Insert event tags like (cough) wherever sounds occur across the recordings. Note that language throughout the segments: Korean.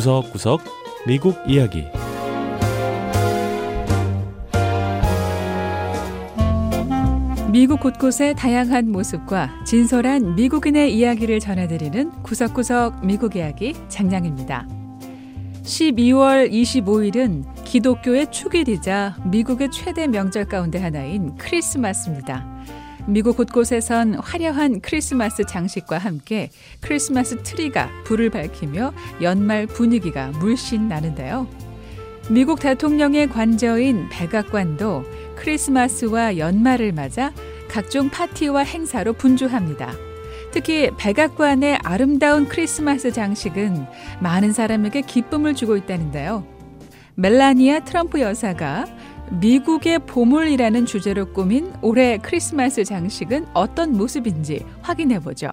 구석구석 미국 이야기 미국 곳곳의 다양한 모습과 진솔한 미국인의 이야기를 전해드리는 구석구석 미국 이야기 장량입니다. 12월 25일은 기독교의 축일이자 미국의 최대 명절 가운데 하나인 크리스마스입니다. 미국 곳곳에선 화려한 크리스마스 장식과 함께 크리스마스 트리가 불을 밝히며 연말 분위기가 물씬 나는데요. 미국 대통령의 관저인 백악관도 크리스마스와 연말을 맞아 각종 파티와 행사로 분주합니다. 특히 백악관의 아름다운 크리스마스 장식은 많은 사람에게 기쁨을 주고 있다는데요. 멜라니아 트럼프 여사가 미국의 보물이라는 주제로 꾸민 올해 크리스마스 장식은 어떤 모습인지 확인해 보죠.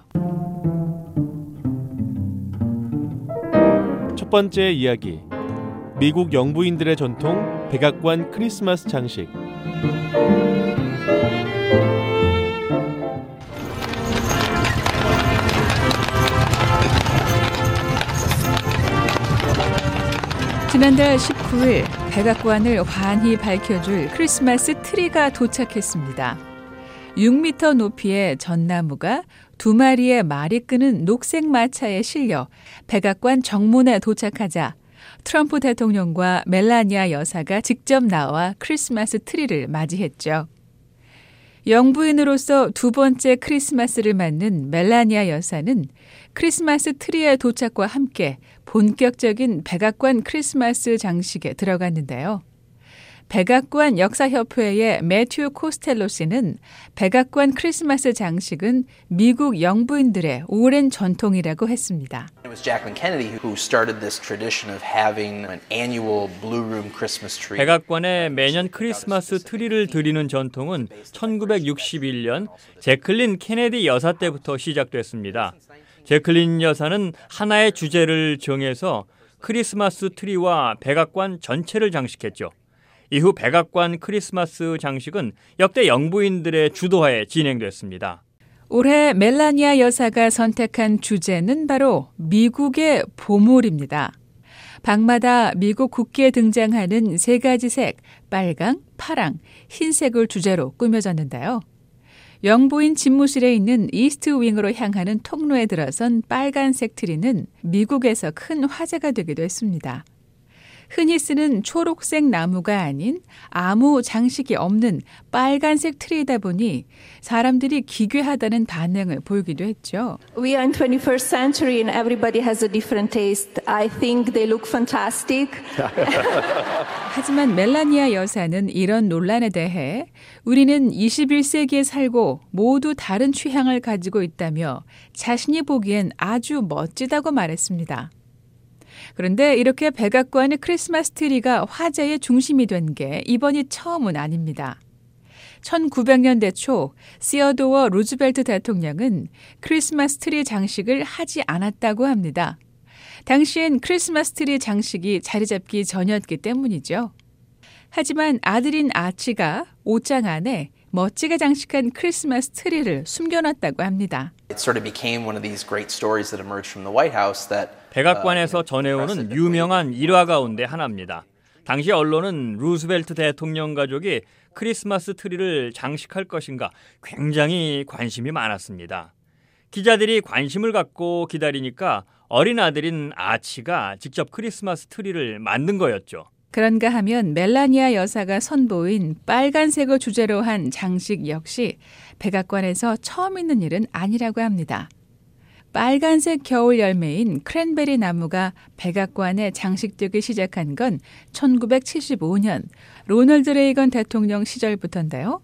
첫 번째 이야기 미국 영부인들의 전통 백악관 크리스마스 장식 지난달 19일 백악관을 환히 밝혀줄 크리스마스 트리가 도착했습니다. 6m 높이의 전나무가 두 마리의 말이 끄는 녹색 마차에 실려 백악관 정문에 도착하자 트럼프 대통령과 멜라니아 여사가 직접 나와 크리스마스 트리를 맞이했죠. 영부인으로서 두 번째 크리스마스를 맞는 멜라니아 여사는 크리스마스 트리의 도착과 함께 본격적인 백악관 크리스마스 장식에 들어갔는데요. 백악관 역사협회의 매튜 코스텔로 씨는 백악관 크리스마스 장식은 미국 영부인들의 오랜 전통이라고 했습니다. It was Jacqueline Kennedy who started this tradition of having an annual blue room Christmas tree. 백악관에 매년 크리스마스 트리를 들이는 전통은 1961년 재클린 케네디 여사 때부터 시작됐습니다. 재클린 여사는 하나의 주제를 정해서 크리스마스 트리와 백악관 전체를 장식했죠. 이후 백악관 크리스마스 장식은 역대 영부인들의 주도하에 진행됐습니다. 올해 멜라니아 여사가 선택한 주제는 바로 미국의 보물입니다. 방마다 미국 국기에 등장하는 세 가지 색, 빨강, 파랑, 흰색을 주제로 꾸며졌는데요. 영부인 집무실에 있는 이스트 윙으로 향하는 통로에 들어선 빨간색 트리는 미국에서 큰 화제가 되기도 했습니다. 흔히 쓰는 초록색 나무가 아닌 아무 장식이 없는 빨간색 트리이다 보니 사람들이 기괴하다는 반응을 보이기도 했죠. We are in 21st century and everybody has a different taste. I think they look fantastic. (laughs) 하지만 멜라니아 여사는 이런 논란에 대해 우리는 21세기에 살고 모두 다른 취향을 가지고 있다며 자신이 보기엔 아주 멋지다고 말했습니다. 그런데 이렇게 백악관의 크리스마스 트리가 화제의 중심이 된 게 이번이 처음은 아닙니다. 1900년대 초 시어도어 루즈벨트 대통령은 크리스마스 트리 장식을 하지 않았다고 합니다. 당시엔 크리스마스 트리 장식이 자리 잡기 전이었기 때문이죠. 하지만 아들인 아치가 옷장 안에 멋지게 장식한 크리스마스 트리를 숨겨놨다고 합니다. It sort of became one of these great stories that emerged from the White House that 백악관에서 전해오는 유명한 일화 가운데 하나입니다. 당시 언론은 루스벨트 대통령 가족이 크리스마스 트리를 장식할 것인가 굉장히 관심이 많았습니다. 기자들이 관심을 갖고 기다리니까 어린 아들인 아치가 직접 크리스마스 트리를 만든 거였죠. 그런가 하면 멜라니아 여사가 선보인 빨간색을 주제로 한 장식 역시 백악관에서 처음 있는 일은 아니라고 합니다. 빨간색 겨울 열매인 크랜베리 나무가 백악관에 장식되기 시작한 건 1975년 로널드 레이건 대통령 시절부터인데요.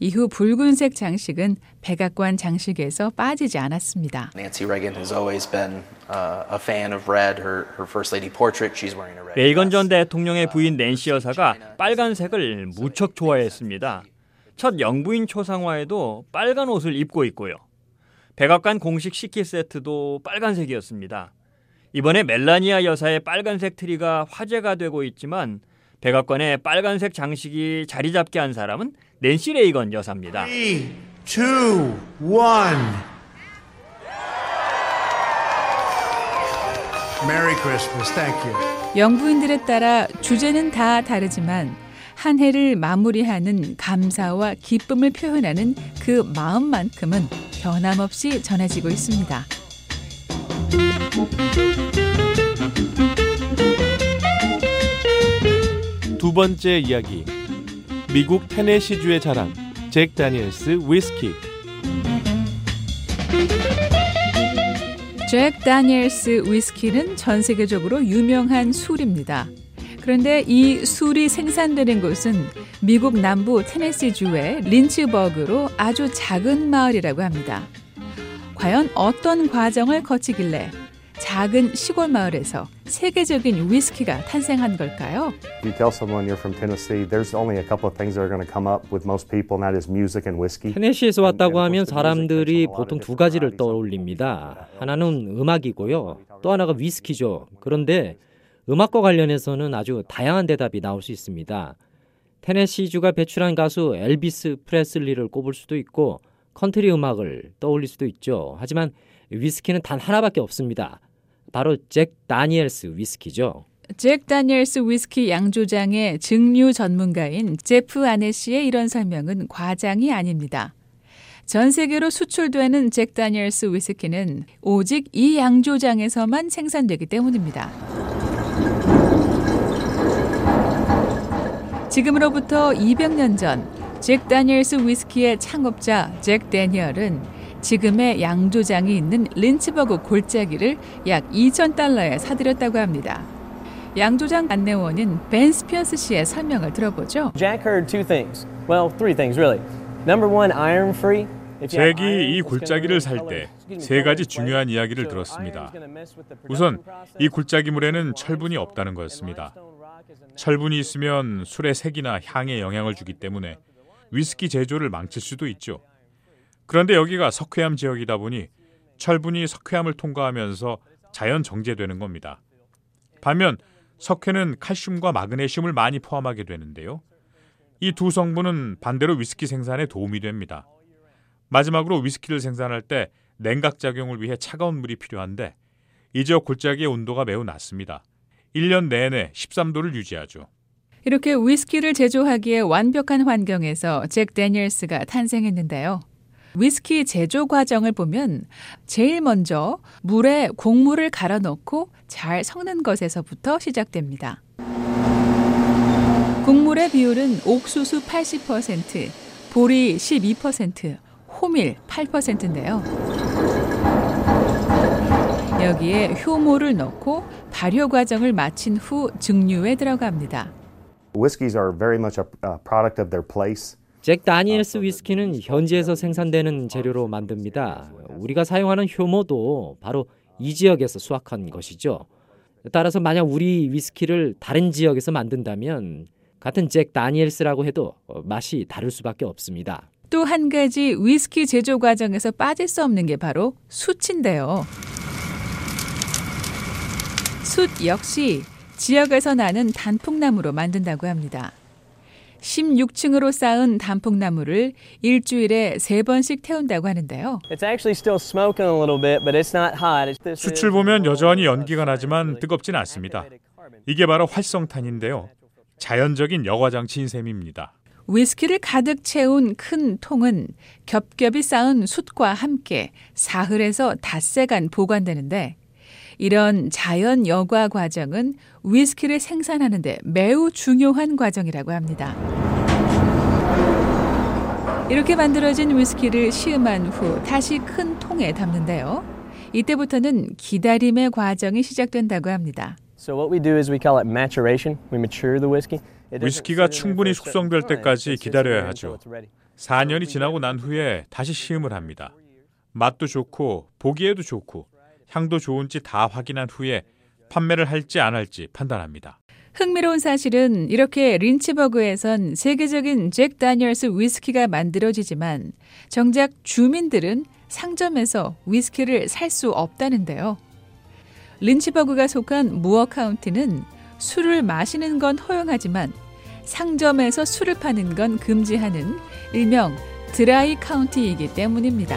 이후 붉은색 장식은 백악관 장식에서 빠지지 않았습니다. Nancy Reagan has always been uh, a fan of red. Her, her first lady portrait, she's wearing a red. 레이건 전. 대통령의 부인 낸시 여사가 빨간색을 무척 좋아했습니다. 첫 영부인 초상화에도 빨간 옷을 입고 있고요. 백악관 공식 식기 세트도 빨간색이었습니다. 이번에 멜라니아 여사의 빨간색 트리가 화제가 되고 있지만 백악관에 빨간색 장식이 자리 잡게 한 사람은 낸시 레이건 여사입니다. Three, two, one. Merry Christmas. Thank you. 영부인들에 따라 주제는 다 다르지만 한 해를 마무리하는 감사와 기쁨을 표현하는 그 마음만큼은 변함없이 전해지고 있습니다. 두 번째 이야기. 미국 테네시주의 자랑. 잭 다니엘스 위스키. 잭 다니엘스 위스키는 전 세계적으로 유명한 술입니다. 그런데 이 술이 생산되는 곳은 미국 남부 테네시주의 린츠버그로 아주 작은 마을이라고 합니다. 과연 어떤 과정을 거치길래 작은 시골 마을에서 세계적인 위스키가 탄생한 걸까요? If you tell someone you're from Tennessee, there's only a couple of things that are going to come up with most people, and that is music and whiskey. 테네시에서 왔다고 하면 사람들이 보통 두 가지를 떠올립니다. 하나는 음악이고요. 또 하나가 위스키죠. 그런데 음악과 관련해서는 아주 다양한 대답이 나올 수 있습니다. 테네시주가 배출한 가수 엘비스 프레슬리를 꼽을 수도 있고 컨트리 음악을 떠올릴 수도 있죠. 하지만 위스키는 단 하나밖에 없습니다. 바로 잭 다니엘스 위스키죠. 잭 다니엘스 위스키 양조장의 증류 전문가인 제프 아네시의 이런 설명은 과장이 아닙니다. 전 세계로 수출되는 잭 다니엘스 위스키는 오직 이 양조장에서만 생산되기 때문입니다. 지금으로부터 200년 전, 잭 다니엘스 위스키의 창업자 잭 데니얼은 지금의 양조장이 있는 린츠버그 골짜기를 약 2,000달러에 사들였다고 합니다. 양조장 안내원인 벤 스피어스 씨의 설명을 들어보죠. Jack heard two things. Well, three things really. Number one, iron free. 잭이 이 골짜기를 살 때 세 가지 중요한 이야기를 들었습니다. 우선 이 골짜기 물에는 철분이 없다는 거였습니다. 철분이 있으면 술의 색이나 향에 영향을 주기 때문에 위스키 제조를 망칠 수도 있죠. 그런데 여기가 석회암 지역이다 보니 철분이 석회암을 통과하면서 자연 정제되는 겁니다. 반면 석회는 칼슘과 마그네슘을 많이 포함하게 되는데요. 이 두 성분은 반대로 위스키 생산에 도움이 됩니다. 마지막으로 위스키를 생산할 때 냉각 작용을 위해 차가운 물이 필요한데 이 지역 골짜기의 온도가 매우 낮습니다. 1년 내내 13도를 유지하죠. 이렇게 위스키를 제조하기에 완벽한 환경에서 잭 데니얼스가 탄생했는데요. 위스키 제조 과정을 보면 제일 먼저 물에 곡물을 갈아 넣고 잘 섞는 것에서부터 시작됩니다. 곡물의 비율은 옥수수 80%, 보리 12%, 호밀 8%인데요. 여기에 효모를 넣고 발효 과정을 마친 후 증류에 들어갑니다. Whiskeys are very much a, product of their place. 잭 다니엘스 위스키는 현지에서 생산되는 재료로 만듭니다. 우리가 사용하는 효모도 바로 이 지역에서 수확한 것이죠. 따라서 만약 우리 위스키를 다른 지역에서 만든다면 같은 잭 다니엘스라고 해도 맛이 다를 수밖에 없습니다. 또 한 가지 위스키 제조 과정에서 빠질 수 없는 게 바로 숯인데요. 숯 역시 지역에서 나는 단풍나무로 만든다고 합니다. 16층으로 쌓은 단풍나무를 일주일에 세 번씩 태운다고 하는데요. It's actually still smoking a little bit, but it's not hot. It's this 숯을 보면 여전히 연기가 나지만 뜨겁진 않습니다. 이게 바로 활성탄인데요. 자연적인 여과 장치인 셈입니다. 위스키를 가득 채운 큰 통은 겹겹이 쌓은 숯과 함께 사흘에서 닷새간 보관되는데 이런 자연 여과 과정은 위스키를 생산하는데 매우 중요한 과정이라고 합니다. 이렇게 만들어진 위스키를 시음한 후 다시 큰 통에 담는데요. 이때부터는 기다림의 과정이 시작된다고 합니다. So what we do is we call it maturation. We mature the whiskey. It doesn't 위스키가 충분히 숙성될. 때까지 기다려야 하죠. it's ready. 4년이 지나고 난 후에 다시 시음을 합니다. 맛도 좋고 보기에도 좋고 향도 좋은지 다 확인한 후에 판매를 할지 안 할지 판단합니다. 흥미로운 사실은 이렇게 린치버그에선 세계적인 잭 다니엘스 위스키가 만들어지지만 정작 주민들은 상점에서 위스키를 살 수 없다는데요. 린치버그가 속한 무어 카운티는 술을 마시는 건 허용하지만 상점에서 술을 파는 건 금지하는 일명 드라이 카운티이기 때문입니다.